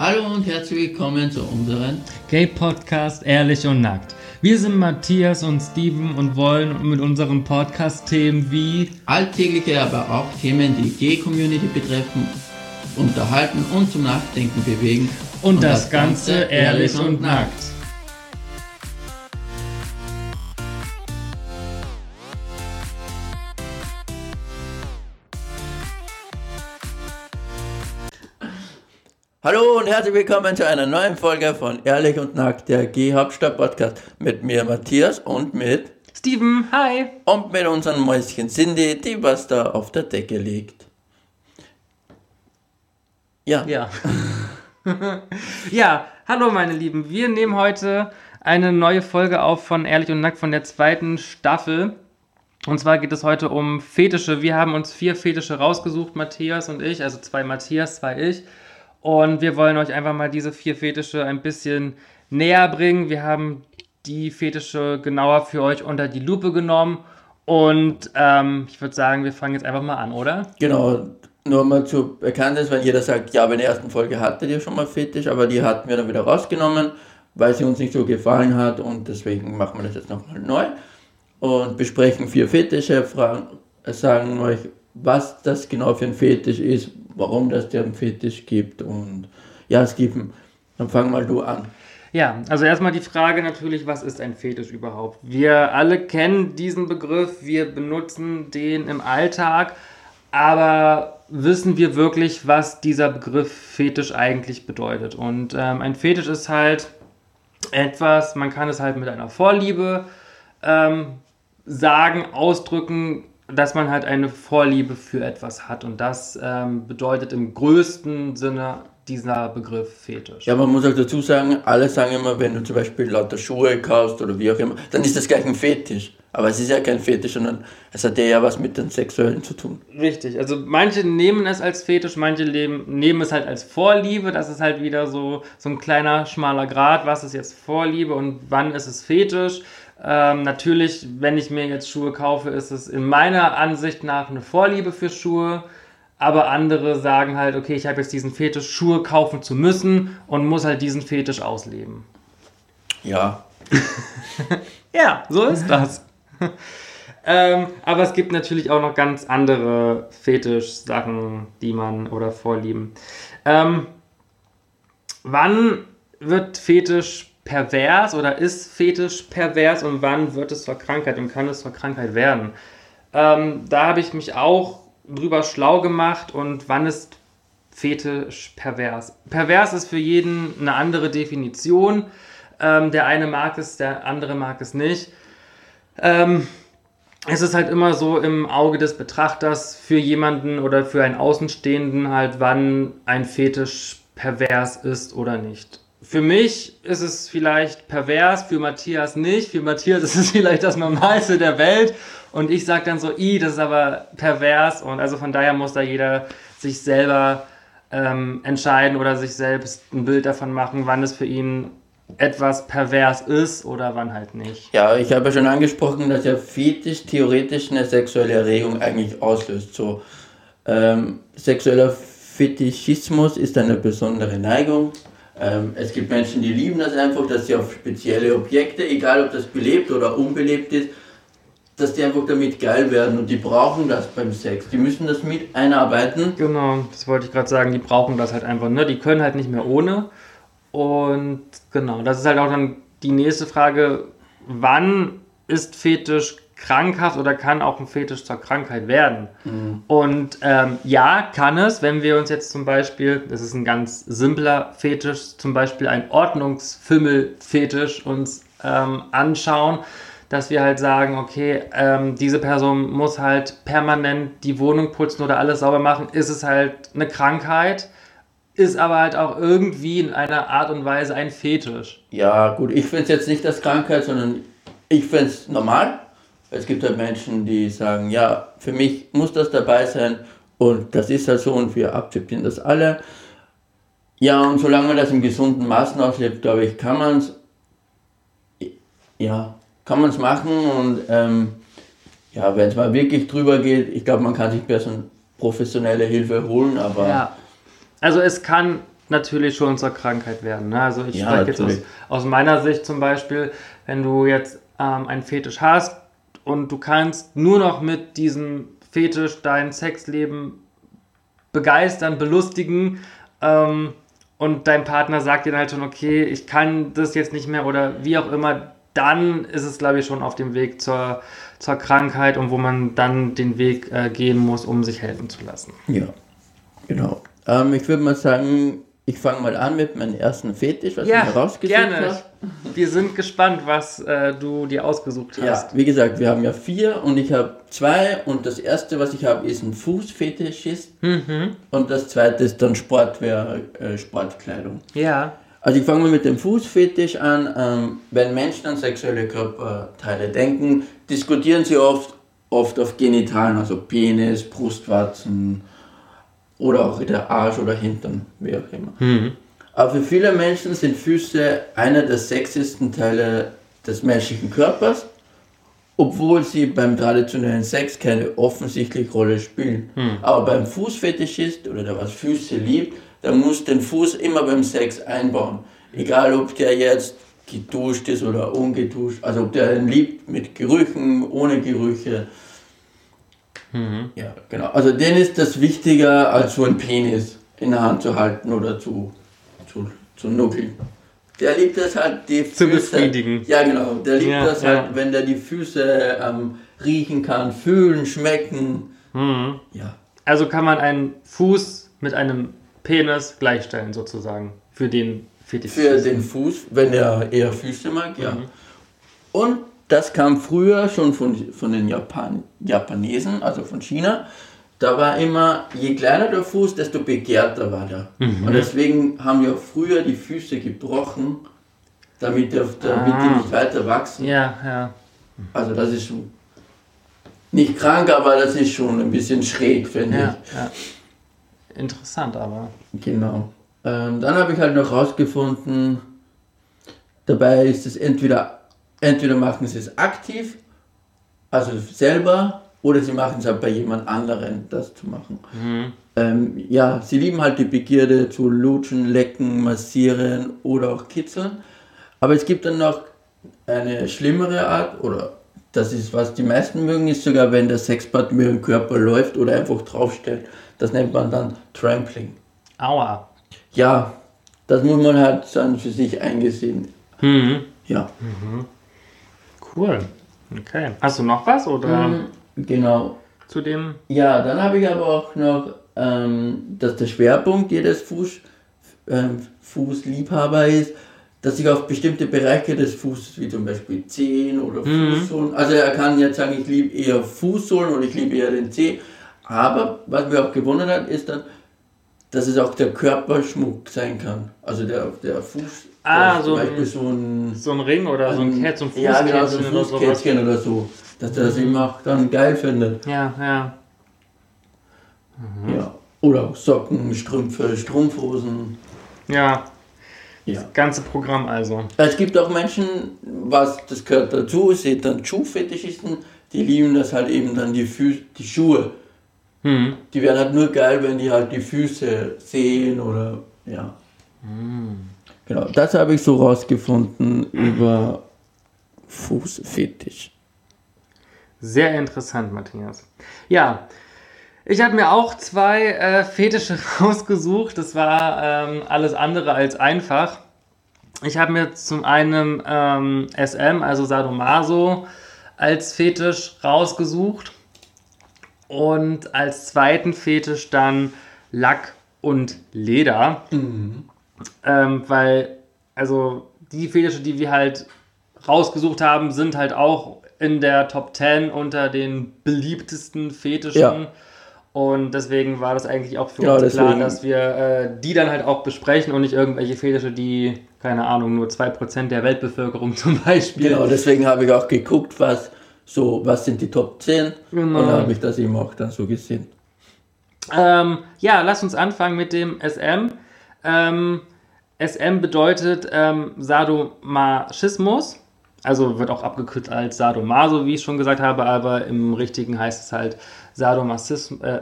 Hallo und herzlich willkommen zu unserem Gay Podcast Ehrlich und Nackt. Wir sind Matthias und Steven und wollen mit unserem Podcast Themen wie alltägliche, aber auch Themen, die Gay-Community betreffen, unterhalten und zum Nachdenken bewegen. Und, und das, das, Ganze ehrlich und, und nackt. Hallo und herzlich willkommen zu einer neuen Folge von Ehrlich und Nackt, der G-Hauptstadt Podcast. Mit mir Matthias und mit Steven, hi. Und mit unserem Mäuschen Cindy, die was da auf der Decke liegt. Ja. Ja. ja, hallo meine Lieben. Wir nehmen heute eine neue Folge auf von Ehrlich und Nackt von der zweiten Staffel. Und zwar geht es heute um Fetische. Wir haben uns vier Fetische rausgesucht, Matthias und ich, also zwei Matthias, zwei ich. Und wir wollen euch einfach mal diese vier Fetische ein bisschen näher bringen. Wir haben die Fetische genauer für euch unter die Lupe genommen. Und ähm, ich würde sagen, wir fangen jetzt einfach mal an, oder? Genau, nur mal zu Bekanntes, weil jeder sagt, ja, bei der ersten Folge hattet ihr schon mal Fetisch, aber die hatten wir dann wieder rausgenommen, weil sie uns nicht so gefallen hat und deswegen machen wir das jetzt nochmal neu und besprechen vier Fetische, fragen, sagen euch, was das genau für ein Fetisch ist, warum das einen Fetisch gibt und ja, Steven, dann fang mal du an. Ja, also erstmal die Frage natürlich, was ist ein Fetisch überhaupt? Wir alle kennen diesen Begriff, wir benutzen den im Alltag, aber wissen wir wirklich, was dieser Begriff Fetisch eigentlich bedeutet? Und ähm, ein Fetisch ist halt etwas, man kann es halt mit einer Vorliebe ähm, sagen, ausdrücken, dass man halt eine Vorliebe für etwas hat. Und das ähm, bedeutet im größten Sinne dieser Begriff Fetisch. Ja, man muss auch dazu sagen, alle sagen immer, wenn du zum Beispiel lauter Schuhe kaufst oder wie auch immer, dann ist das gleich ein Fetisch. Aber es ist ja kein Fetisch, sondern es hat ja was mit den Sexuellen zu tun. Richtig, also manche nehmen es als Fetisch, manche nehmen es halt als Vorliebe. Das ist halt wieder so, so ein kleiner, schmaler Grad. Was ist jetzt Vorliebe und wann ist es Fetisch? Ähm, natürlich, wenn ich mir jetzt Schuhe kaufe, ist es in meiner Ansicht nach eine Vorliebe für Schuhe. Aber andere sagen halt, okay, ich habe jetzt diesen Fetisch, Schuhe kaufen zu müssen und muss halt diesen Fetisch ausleben. Ja. ja, so ist das. ähm, aber es gibt natürlich auch noch ganz andere Fetisch-Sachen, die man oder Vorlieben. Ähm, wann wird Fetisch pervers oder ist Fetisch pervers und wann wird es zur Krankheit und kann es zur Krankheit werden? Ähm, da habe ich mich auch drüber schlau gemacht und wann ist Fetisch pervers? Pervers ist für jeden eine andere Definition. Ähm, der eine mag es, der andere mag es nicht. Ähm, es ist halt immer so im Auge des Betrachters für jemanden oder für einen Außenstehenden halt, wann ein Fetisch pervers ist oder nicht für mich ist es vielleicht pervers, für Matthias nicht. Für Matthias ist es vielleicht das Normalste der Welt. Und ich sage dann so, i, das ist aber pervers. Und also von daher muss da jeder sich selber ähm, entscheiden oder sich selbst ein Bild davon machen, wann es für ihn etwas pervers ist oder wann halt nicht. Ja, ich habe ja schon angesprochen, dass ja Fetisch theoretisch eine sexuelle Erregung eigentlich auslöst. So, ähm, sexueller Fetischismus ist eine besondere Neigung ähm, es gibt Menschen, die lieben das einfach, dass sie auf spezielle Objekte, egal ob das belebt oder unbelebt ist, dass die einfach damit geil werden und die brauchen das beim Sex. Die müssen das mit einarbeiten. Genau, das wollte ich gerade sagen, die brauchen das halt einfach, ne? Die können halt nicht mehr ohne. Und genau, das ist halt auch dann die nächste Frage, wann ist Fetisch krankhaft oder kann auch ein Fetisch zur Krankheit werden. Mhm. Und ähm, ja, kann es, wenn wir uns jetzt zum Beispiel, das ist ein ganz simpler Fetisch, zum Beispiel ein Ordnungsfimmel-Fetisch uns ähm, anschauen, dass wir halt sagen, okay, ähm, diese Person muss halt permanent die Wohnung putzen oder alles sauber machen, ist es halt eine Krankheit ist aber halt auch irgendwie in einer Art und Weise ein Fetisch. Ja, gut, ich finde es jetzt nicht als Krankheit, sondern ich finde es normal. Es gibt halt Menschen, die sagen, ja, für mich muss das dabei sein und das ist halt so und wir akzeptieren das alle. Ja, und solange man das im gesunden Maßen auslebt, glaube ich, kann man es ja, kann man es machen und ähm, ja, wenn es mal wirklich drüber geht, ich glaube, man kann sich professionelle Hilfe holen, aber... Ja. Also es kann natürlich schon zur Krankheit werden. Ne? Also ich ja, spreche jetzt aus, aus, meiner Sicht zum Beispiel, wenn du jetzt ähm, einen Fetisch hast und du kannst nur noch mit diesem Fetisch dein Sexleben begeistern, belustigen ähm, und dein Partner sagt dir dann halt schon, okay, ich kann das jetzt nicht mehr oder wie auch immer, dann ist es, glaube ich, schon auf dem Weg zur, zur Krankheit und wo man dann den Weg äh, gehen muss, um sich helfen zu lassen. Ja, genau. Ähm, ich würde mal sagen, ich fange mal an mit meinem ersten Fetisch, was ja, ich mir rausgesucht gerne. habe. Wir sind gespannt, was äh, du dir ausgesucht hast. Ja, wie gesagt, wir haben ja vier und ich habe zwei und das erste, was ich habe, ist ein Fußfetischist mhm. und das zweite ist dann Sportwehr, äh, Sportkleidung. Ja. Also ich fange mal mit dem Fußfetisch an. Ähm, wenn Menschen an sexuelle Körperteile denken, diskutieren sie oft, oft auf Genitalen, also Penis, Brustwarzen, oder auch der Arsch oder Hintern, wie auch immer. Mhm. Aber für viele Menschen sind Füße einer der sexiesten Teile des menschlichen Körpers, obwohl sie beim traditionellen Sex keine offensichtliche Rolle spielen. Mhm. Aber beim Fußfetischist oder der was Füße liebt, der muss den Fuß immer beim Sex einbauen. Egal ob der jetzt geduscht ist oder ungeduscht, also ob der ihn liebt mit Gerüchen, ohne Gerüche. Mhm. Ja, genau. Also denen ist das wichtiger, als so ein Penis in der Hand zu halten oder zu, zu, zu nuckeln. Der liebt das halt, die Füße. Zu befriedigen. Ja, genau. Der liebt ja, das halt, wenn der die Füße ähm, riechen kann, fühlen, schmecken. Mhm. Ja. Also kann man einen Fuß mit einem Penis gleichstellen, sozusagen. Für den Fetisch. Für den Fuß, wenn er eher Füße mag, ja. Mhm. Und das kam früher schon von, von den Japan, Japanesen, also von China. Da war immer, je kleiner der Fuß, desto begehrter war der. Mhm. Und deswegen haben wir früher die Füße gebrochen, damit, der, damit ah. die nicht weiter wachsen. Ja, ja. Also das ist schon nicht krank, aber das ist schon ein bisschen schräg, finde ja, ich. Ja. Interessant aber. Genau. Ähm, dann habe ich halt noch rausgefunden, dabei ist es entweder entweder machen sie es aktiv, also selber, oder sie machen es halt bei jemand anderen, das zu machen. Mhm. Ähm, ja, sie lieben halt die Begierde zu lutschen, lecken, massieren oder auch kitzeln. Aber es gibt dann noch eine schlimmere Art, oder das ist, was die meisten mögen, ist sogar, wenn der Sexpart mit dem Körper läuft oder einfach draufstellt. Das nennt man dann Trampling. Aua. Ja, das muss man halt dann für sich eingesehen. Mhm. Ja. Mhm. Cool. Okay. Hast du noch was oder? Mm, genau. Zu dem? Ja, dann habe ich aber auch noch, ähm, dass der Schwerpunkt jedes Fuß, äh, Fußliebhaber ist, dass sich auf bestimmte Bereiche des Fußes, wie zum Beispiel Zehen oder mhm. Fußsohlen, also er kann jetzt sagen, ich liebe eher Fußsohlen oder ich liebe eher den Zeh, aber was mir auch gewonnen hat, ist dann, dass es auch der Körperschmuck sein kann. Also der, der Fuß, Ah, so ein, so ein, so ein Ring oder ein, so ein Kett, so ein Fußkästchen, ja, genau, so ein Fußkästchen oder, oder so. Dass er das eben auch dann geil findet. Ja, ja. Mhm. Ja. Oder auch Socken, Strümpfe, Strumpfhosen. Ja. ja. Das ganze Programm also. Es gibt auch Menschen, was das gehört dazu, seht dann Schuhfetischisten, die lieben das halt eben dann die, Fü die Schuhe. Mhm. Die werden halt nur geil, wenn die halt die Füße sehen oder ja. Mhm. Genau, das habe ich so rausgefunden über Fußfetisch. Sehr interessant, Matthias. Ja, ich habe mir auch zwei äh, Fetische rausgesucht. Das war ähm, alles andere als einfach. Ich habe mir zum einen ähm, SM, also Sadomaso, als Fetisch rausgesucht. Und als zweiten Fetisch dann Lack und Leder. Mhm. Ähm, weil, also die Fetische, die wir halt rausgesucht haben, sind halt auch in der Top 10 unter den beliebtesten Fetischen. Ja. Und deswegen war das eigentlich auch für ja, uns deswegen. klar, dass wir äh, die dann halt auch besprechen und nicht irgendwelche Fetische, die, keine Ahnung, nur 2% der Weltbevölkerung zum Beispiel. Genau, deswegen habe ich auch geguckt, was so, was sind die Top 10 genau. und da habe ich das eben auch dann so gesehen. Ähm, ja, lass uns anfangen mit dem SM. Ähm, SM bedeutet ähm, Sadomasochismus. Also wird auch abgekürzt als Sadomaso, wie ich schon gesagt habe, aber im richtigen heißt es halt Sadomasismus, äh,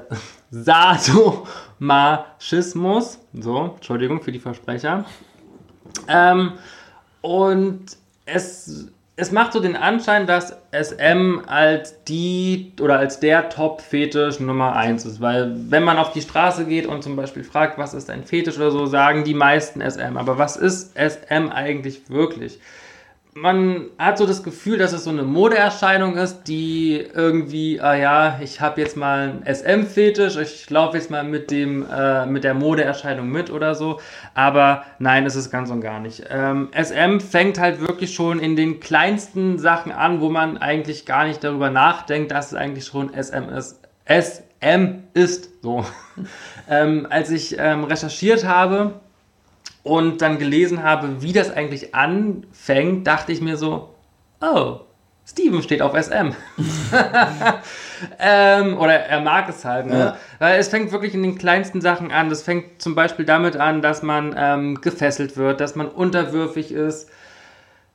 Sadomaschismus. So, Entschuldigung für die Versprecher. Ähm, und es es macht so den Anschein, dass SM als die oder als der Top-Fetisch Nummer 1 ist. Weil wenn man auf die Straße geht und zum Beispiel fragt, was ist ein Fetisch oder so, sagen die meisten SM. Aber was ist SM eigentlich wirklich? Man hat so das Gefühl, dass es so eine Modeerscheinung ist, die irgendwie, ah ja, ich habe jetzt mal einen SM-Fetisch, ich laufe jetzt mal mit dem äh, mit der Modeerscheinung mit oder so. Aber nein, ist es ganz und gar nicht. Ähm, SM fängt halt wirklich schon in den kleinsten Sachen an, wo man eigentlich gar nicht darüber nachdenkt, dass es eigentlich schon SM ist. SM ist so. ähm, als ich ähm, recherchiert habe, und dann gelesen habe, wie das eigentlich anfängt, dachte ich mir so, oh, Steven steht auf SM. ähm, oder er mag es halt. Ne? Ja. Weil es fängt wirklich in den kleinsten Sachen an. Das fängt zum Beispiel damit an, dass man ähm, gefesselt wird, dass man unterwürfig ist.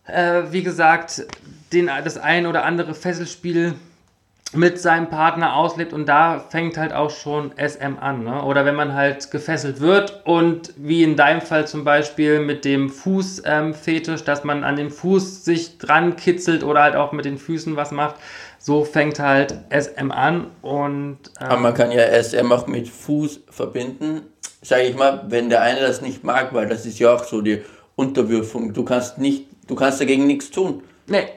Äh, wie gesagt, den, das ein oder andere Fesselspiel mit seinem Partner auslebt und da fängt halt auch schon SM an. Ne? Oder wenn man halt gefesselt wird und wie in deinem Fall zum Beispiel mit dem Fußfetisch, ähm, dass man an dem Fuß sich dran kitzelt oder halt auch mit den Füßen was macht. So fängt halt SM an und. Ähm, Aber man kann ja SM auch mit Fuß verbinden. Sage ich mal, wenn der eine das nicht mag, weil das ist ja auch so die Unterwürfung. Du kannst nicht, du kannst dagegen nichts tun. Nee,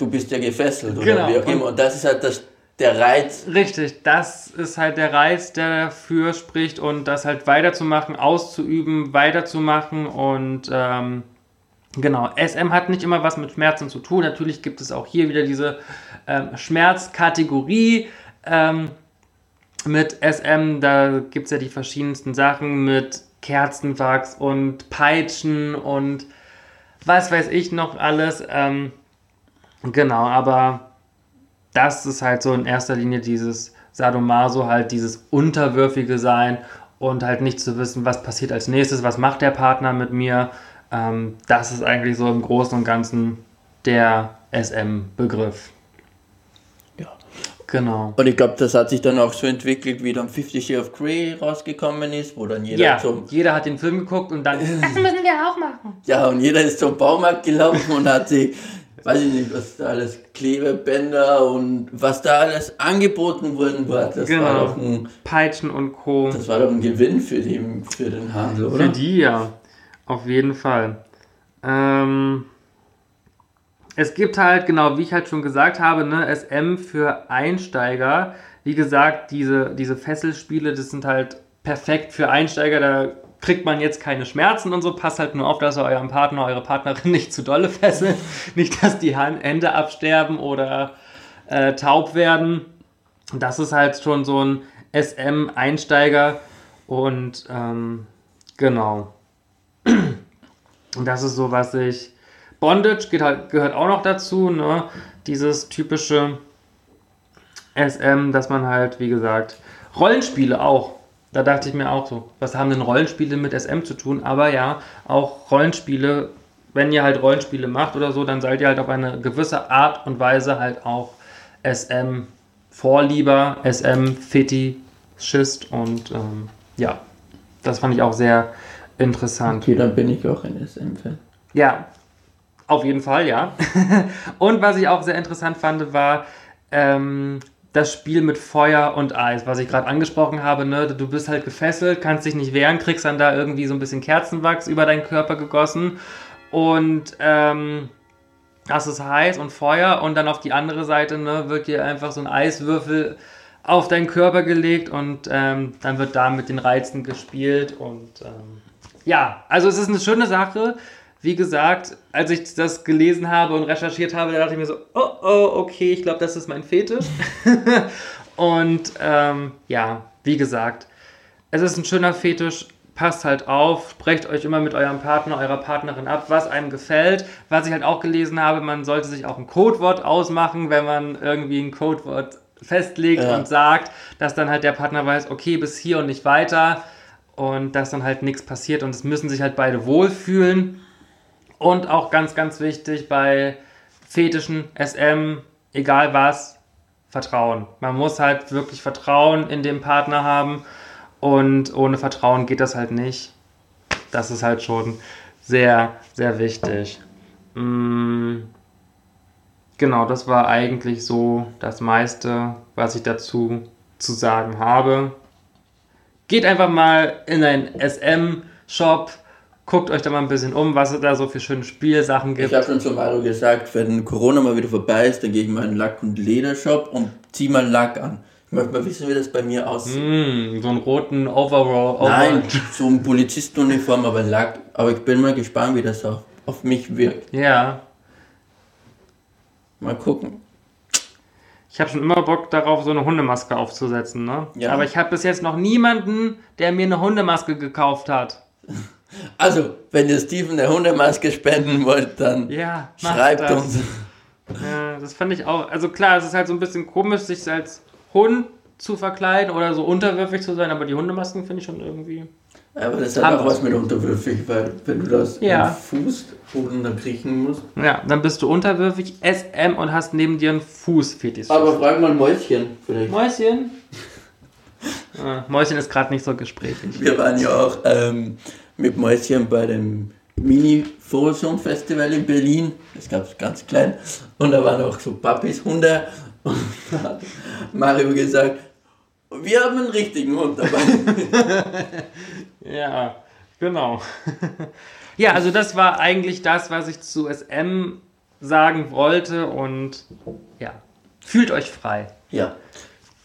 du bist ja gefesselt oder genau. wie auch immer. Und das ist halt das, der Reiz. Richtig, das ist halt der Reiz, der dafür spricht und das halt weiterzumachen, auszuüben, weiterzumachen und ähm, genau. SM hat nicht immer was mit Schmerzen zu tun. Natürlich gibt es auch hier wieder diese ähm, Schmerzkategorie. Ähm, mit SM, da gibt es ja die verschiedensten Sachen mit Kerzenwachs und Peitschen und was weiß ich noch alles. Ähm, Genau, aber das ist halt so in erster Linie dieses Sadomaso, halt dieses unterwürfige Sein und halt nicht zu wissen, was passiert als nächstes, was macht der Partner mit mir. Ähm, das ist eigentlich so im Großen und Ganzen der SM-Begriff. Ja. Genau. Und ich glaube, das hat sich dann auch so entwickelt, wie dann Fifty Shades of Grey rausgekommen ist, wo dann jeder ja, zum. Jeder hat den Film geguckt und dann. das müssen wir auch machen. Ja, und jeder ist zum Baumarkt gelaufen und hat sich weiß ich nicht, was da alles, Klebebänder und was da alles angeboten worden war. Das genau. war doch ein, Peitschen und Co. Das war doch ein Gewinn für, die, für den Handel, oder? Für die, ja. Auf jeden Fall. Ähm, es gibt halt, genau, wie ich halt schon gesagt habe, ne, SM für Einsteiger. Wie gesagt, diese, diese Fesselspiele, das sind halt perfekt für Einsteiger. Da kriegt man jetzt keine Schmerzen und so. Passt halt nur auf, dass ihr euren Partner, eure Partnerin nicht zu dolle fesselt. nicht, dass die Hände absterben oder äh, taub werden. Das ist halt schon so ein SM-Einsteiger. Und ähm, genau. Und das ist so, was ich. Bondage halt, gehört auch noch dazu, ne? Dieses typische SM, dass man halt, wie gesagt, Rollenspiele auch da dachte ich mir auch so, was haben denn Rollenspiele mit SM zu tun? Aber ja, auch Rollenspiele, wenn ihr halt Rollenspiele macht oder so, dann seid ihr halt auf eine gewisse Art und Weise halt auch SM Vorlieber, SM Fetischist und ähm, ja, das fand ich auch sehr interessant. Okay, dann bin ich auch ein SM-Fan. Ja, auf jeden Fall, ja. und was ich auch sehr interessant fand, war, ähm, das Spiel mit Feuer und Eis, was ich gerade angesprochen habe, ne? du bist halt gefesselt, kannst dich nicht wehren, kriegst dann da irgendwie so ein bisschen Kerzenwachs über deinen Körper gegossen und ähm, das ist heiß und Feuer und dann auf die andere Seite ne, wird dir einfach so ein Eiswürfel auf deinen Körper gelegt und ähm, dann wird da mit den Reizen gespielt und ähm, ja, also es ist eine schöne Sache wie gesagt, als ich das gelesen habe und recherchiert habe, da dachte ich mir so, oh, oh, okay, ich glaube, das ist mein Fetisch. und ähm, ja, wie gesagt, es ist ein schöner Fetisch. Passt halt auf, sprecht euch immer mit eurem Partner, eurer Partnerin ab, was einem gefällt. Was ich halt auch gelesen habe, man sollte sich auch ein Codewort ausmachen, wenn man irgendwie ein Codewort festlegt ja. und sagt, dass dann halt der Partner weiß, okay, bis hier und nicht weiter und dass dann halt nichts passiert und es müssen sich halt beide wohlfühlen. Und auch ganz, ganz wichtig bei Fetischen, SM, egal was, Vertrauen. Man muss halt wirklich Vertrauen in den Partner haben und ohne Vertrauen geht das halt nicht. Das ist halt schon sehr, sehr wichtig. Mm, genau, das war eigentlich so das meiste, was ich dazu zu sagen habe. Geht einfach mal in einen SM-Shop, guckt euch da mal ein bisschen um, was es da so für schöne Spielsachen gibt. Ich habe schon zu Mario gesagt, wenn Corona mal wieder vorbei ist, dann gehe ich mal in einen Lack- und Ledershop und ziehe mal Lack an. Ich möchte mal wissen, wie das bei mir aussieht. Mm, so einen roten Overall. Over Nein, so ein Polizistenuniform, aber Lack. Aber ich bin mal gespannt, wie das auf, auf mich wirkt. Ja. Mal gucken. Ich habe schon immer Bock darauf, so eine Hundemaske aufzusetzen, ne? Ja. Aber ich habe bis jetzt noch niemanden, der mir eine Hundemaske gekauft hat. Also, wenn ihr Steven eine Hundemaske spenden wollt, dann Ja, schreibt das. uns. Ja, das fand ich auch. Also klar, es ist halt so ein bisschen komisch, sich als Hund zu verkleiden oder so unterwürfig zu sein, aber die Hundemasken finde ich schon irgendwie. Aber das hat auch was mit unterwürfig, weil wenn du das Ja. am Fuß unten kriechen musst. Ja, dann bist du unterwürfig, SM und hast neben dir einen Fußfetisch. Aber frag mal Mäuschen vielleicht. Mäuschen? Ah, Mäuschen ist gerade nicht so gesprächig. Wir waren ja auch ähm, mit Mäuschen bei dem mini Frohsum Festival in Berlin. Das gab es ganz klein. Und da waren auch so Papis Hunde. Und da hat Mario gesagt, wir haben einen richtigen Hund dabei. Ja, genau. ja, also das war eigentlich das, was ich zu SM sagen wollte und ja, fühlt euch frei. ja.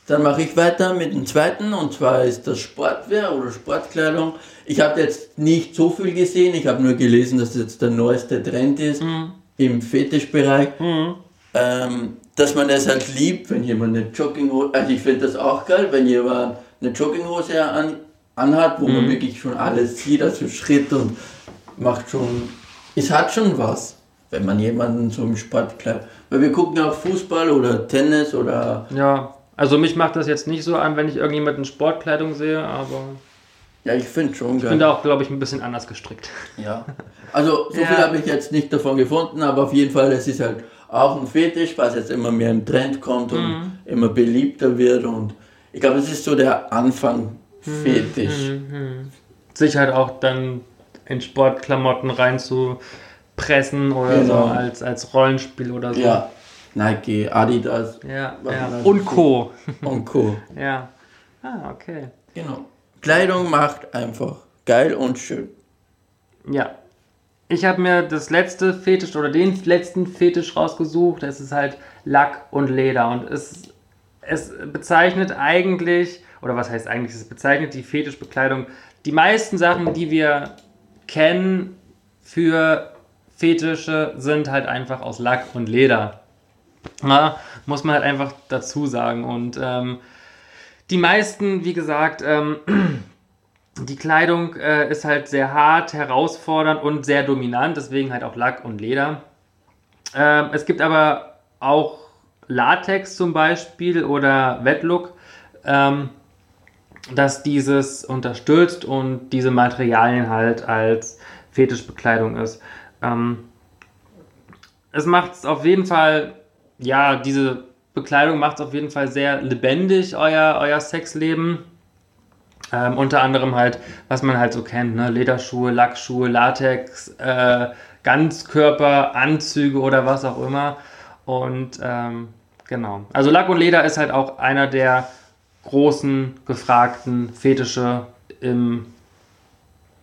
Dann mache ich weiter mit dem zweiten und zwar ist das Sportwear oder Sportkleidung. Ich habe jetzt nicht so viel gesehen, ich habe nur gelesen, dass das jetzt der neueste Trend ist im Fetischbereich. ähm, dass man das halt liebt, wenn jemand eine Jogginghose, also ich finde das auch geil, wenn jemand eine Jogginghose an, anhat, wo man wirklich schon alles sieht, also Schritt und macht schon, es hat schon was, wenn man jemanden so im Sport kleidet. Weil wir gucken auch Fußball oder Tennis oder, Ja, also mich macht das jetzt nicht so an, wenn ich irgendjemanden in Sportkleidung sehe, aber ja, ich finde schon ich geil. bin da auch, glaube ich, ein bisschen anders gestrickt. Ja. Also so Ja. viel habe ich jetzt nicht davon gefunden, aber auf jeden Fall, es ist halt auch ein Fetisch, was jetzt immer mehr im Trend kommt und Mhm. immer beliebter wird und ich glaube, es ist so der Anfang Mhm. Fetisch. Sich halt auch dann in Sportklamotten reinzupressen oder Genau. so als, als Rollenspiel oder so. Ja, Nike, Adidas Ja, ja. Und Co. und Co. Ja. Ah, okay. Genau. Kleidung macht einfach geil und schön. Ja. Ich habe mir das letzte Fetisch oder den letzten Fetisch rausgesucht. Es ist halt Lack und Leder. Und es, es bezeichnet eigentlich, oder was heißt eigentlich, es bezeichnet die Fetischbekleidung. Die meisten Sachen, die wir kennen für Fetische, sind halt einfach aus Lack und Leder. Ja, muss man halt einfach dazu sagen. Und ähm, die meisten, wie gesagt, ähm, die Kleidung äh, ist halt sehr hart, herausfordernd und sehr dominant, deswegen halt auch Lack und Leder. Ähm, es gibt aber auch Latex zum Beispiel oder Wetlook, ähm, das dieses unterstützt und diese Materialien halt als Fetischbekleidung ist. Ähm, es macht es auf jeden Fall, ja, diese Bekleidung macht es auf jeden Fall sehr lebendig, euer, euer Sexleben. Ähm, unter anderem halt, was man halt so kennt, ne? Lederschuhe, Lackschuhe, Latex, äh, Ganzkörper, Anzüge oder was auch immer. Und ähm, genau. Also Lack und Leder ist halt auch einer der großen, gefragten Fetische im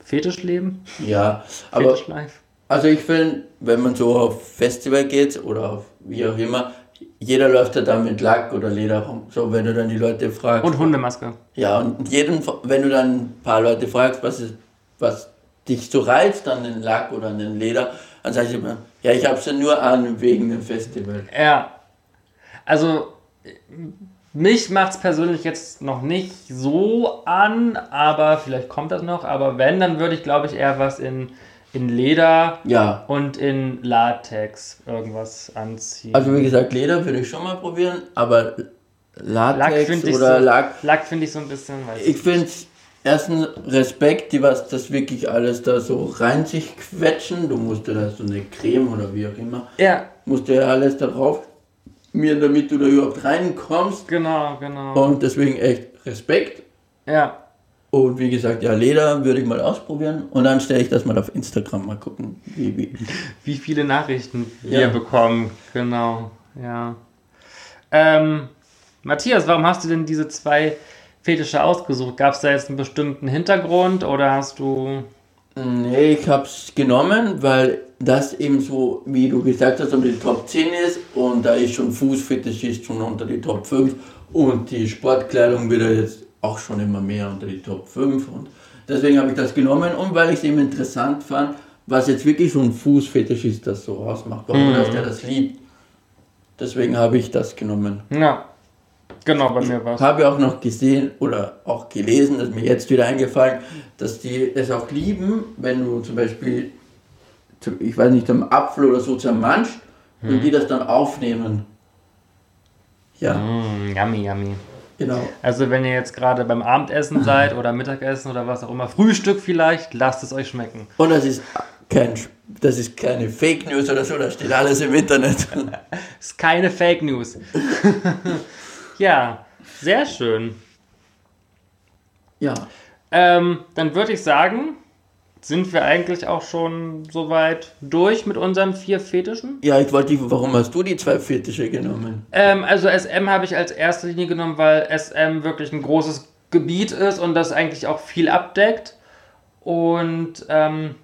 Fetischleben. Ja, aber Fetischlife. Also ich finde, wenn man so auf Festival geht oder auf wie auch immer, jeder läuft ja da mit Lack oder Leder rum. So, wenn du dann die Leute fragst. Und Hundemaske. Ja, und jeden, wenn du dann ein paar Leute fragst, was, ist, was dich so reizt an den Lack oder an den Leder, dann sag ich immer, ja, ich hab's ja nur an wegen dem Festival. Ja. Also, mich macht es persönlich jetzt noch nicht so an, aber vielleicht kommt das noch. Aber wenn, dann würde ich, glaube ich, eher was in, in Leder Ja, und in Latex irgendwas anziehen. also wie gesagt, Leder würde ich schon mal probieren, aber Lack Latex finde ich, oder so, Lack, Lack find ich so ein bisschen, ich finde erstens Respekt, die was das wirklich alles da so rein sich quetschen. Du musst ja da so eine Creme oder wie auch immer. Ja. Musst du ja alles darauf mir, damit du da überhaupt reinkommst. Genau, genau. Und deswegen echt Respekt. Ja. Und wie gesagt, ja, Leder würde ich mal ausprobieren. Und dann stelle ich das mal auf Instagram mal gucken, wie, wie. Wie viele Nachrichten wir Ja. bekommen. Genau, ja. Ähm, Matthias, warum hast du denn diese zwei Fetische ausgesucht? Gab es da jetzt einen bestimmten Hintergrund oder hast du. Nee, ich hab's genommen, weil das eben so, wie du gesagt hast, unter die Top 10 ist und da ist schon Fußfetisch ist schon unter die Top 5 und die Sportkleidung wieder jetzt auch schon immer mehr unter die Top 5 und deswegen habe ich das genommen und weil ich es eben interessant fand, was jetzt wirklich so ein Fußfetisch ist, das so ausmacht, warum Mhm. dass der das liebt. Deswegen habe ich das genommen. Ja, genau, bei mir war es. Habe auch noch gesehen oder auch gelesen, das ist mir jetzt wieder eingefallen, dass die es auch lieben, wenn du zum Beispiel, zum- ich weiß nicht, am Apfel oder so zermanscht und die das dann aufnehmen. Ja, Mm, yummy, yummy. Genau. Also, wenn ihr jetzt gerade beim Abendessen seid oder Mittagessen oder was auch immer, Frühstück vielleicht, lasst es euch schmecken. Und das ist kein, das ist keine Fake News oder so, das steht alles im Internet. Ist keine Fake News. ja, sehr schön. Ja, Ähm, dann würde ich sagen, sind wir eigentlich auch schon soweit durch mit unseren vier Fetischen. ja, ich wollte, warum hast du die zwei Fetische genommen? Ähm, also SM habe ich als erste Linie genommen, weil SM wirklich ein großes Gebiet ist und das eigentlich auch viel abdeckt. Und ähm,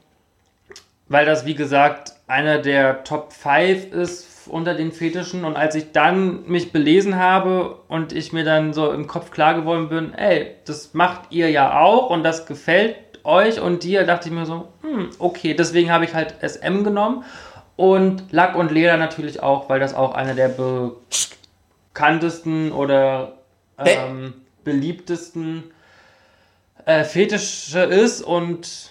weil das, wie gesagt, einer der Top 5 ist unter den Fetischen. Und als ich dann mich belesen habe und ich mir dann so im Kopf klar geworden bin, ey, das macht ihr ja auch und das gefällt euch und dir, dachte ich mir so, hm, okay, deswegen habe ich halt SM genommen. Und Lack und Leder natürlich auch, weil das auch einer der bekanntesten oder ähm, beliebtesten äh, Fetische ist und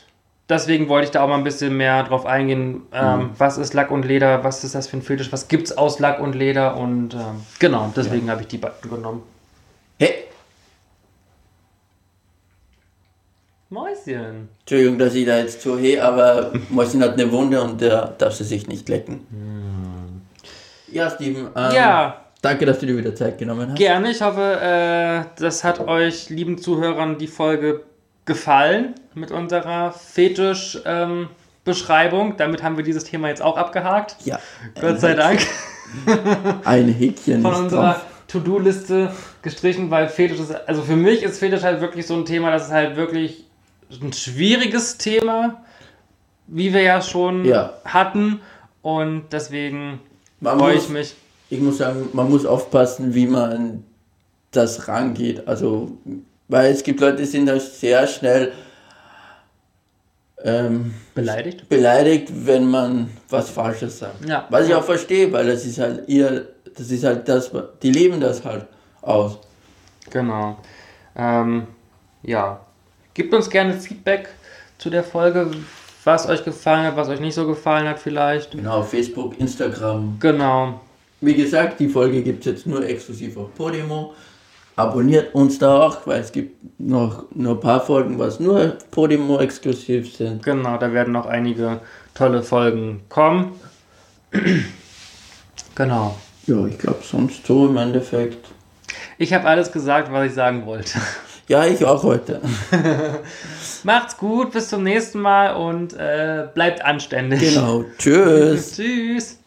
deswegen wollte ich da auch mal ein bisschen mehr drauf eingehen. Ähm, Was ist Lack und Leder? Was ist das für ein Fetisch? Was gibt's aus Lack und Leder? Und ähm, genau, deswegen habe ich die beiden genommen. Hey, Mäuschen. Entschuldigung, dass ich da jetzt so hey, aber Mäuschen hat eine Wunde und der darf sie sich nicht lecken. Ja, Steven. Ähm, Ja. Danke, dass du dir wieder Zeit genommen hast. Gerne, ich hoffe, äh, das hat euch, lieben Zuhörern, die Folge gefallen mit unserer Fetisch-Beschreibung. Damit haben wir dieses Thema jetzt auch abgehakt. Ja. Gott sei Dank. Ein Häkchen von unserer. To-Do-Liste gestrichen, weil Fetisch ist, also für mich ist Fetisch halt wirklich so ein Thema, das ist halt wirklich ein schwieriges Thema, wie wir ja schon Ja. hatten. Und deswegen Man freue muss- ich mich. Ich muss sagen, man muss aufpassen, wie man das rangeht. Also, weil es gibt Leute, die sind da sehr schnell ähm, Beleidigt? beleidigt, wenn man was Falsches sagt. Ja. Was ich auch verstehe, weil das ist halt ihr, das ist halt das, die leben das halt aus. Genau. Ähm, ja. Gebt uns gerne Feedback zu der Folge, was euch gefallen hat, was euch nicht so gefallen hat vielleicht. Genau, Facebook, Instagram. Genau. Wie gesagt, die Folge gibt es jetzt nur exklusiv auf Podimo. Abonniert uns da auch, weil es gibt noch nur ein paar Folgen, was nur Podimo exklusiv sind. Genau, da werden noch einige tolle Folgen kommen. genau. Ja, ich glaube sonst so im Endeffekt. Ich habe alles gesagt, was ich sagen wollte. Ja, ich auch heute. Macht's gut, bis zum nächsten Mal und äh, bleibt anständig. Genau. Tschüss. Tschüss.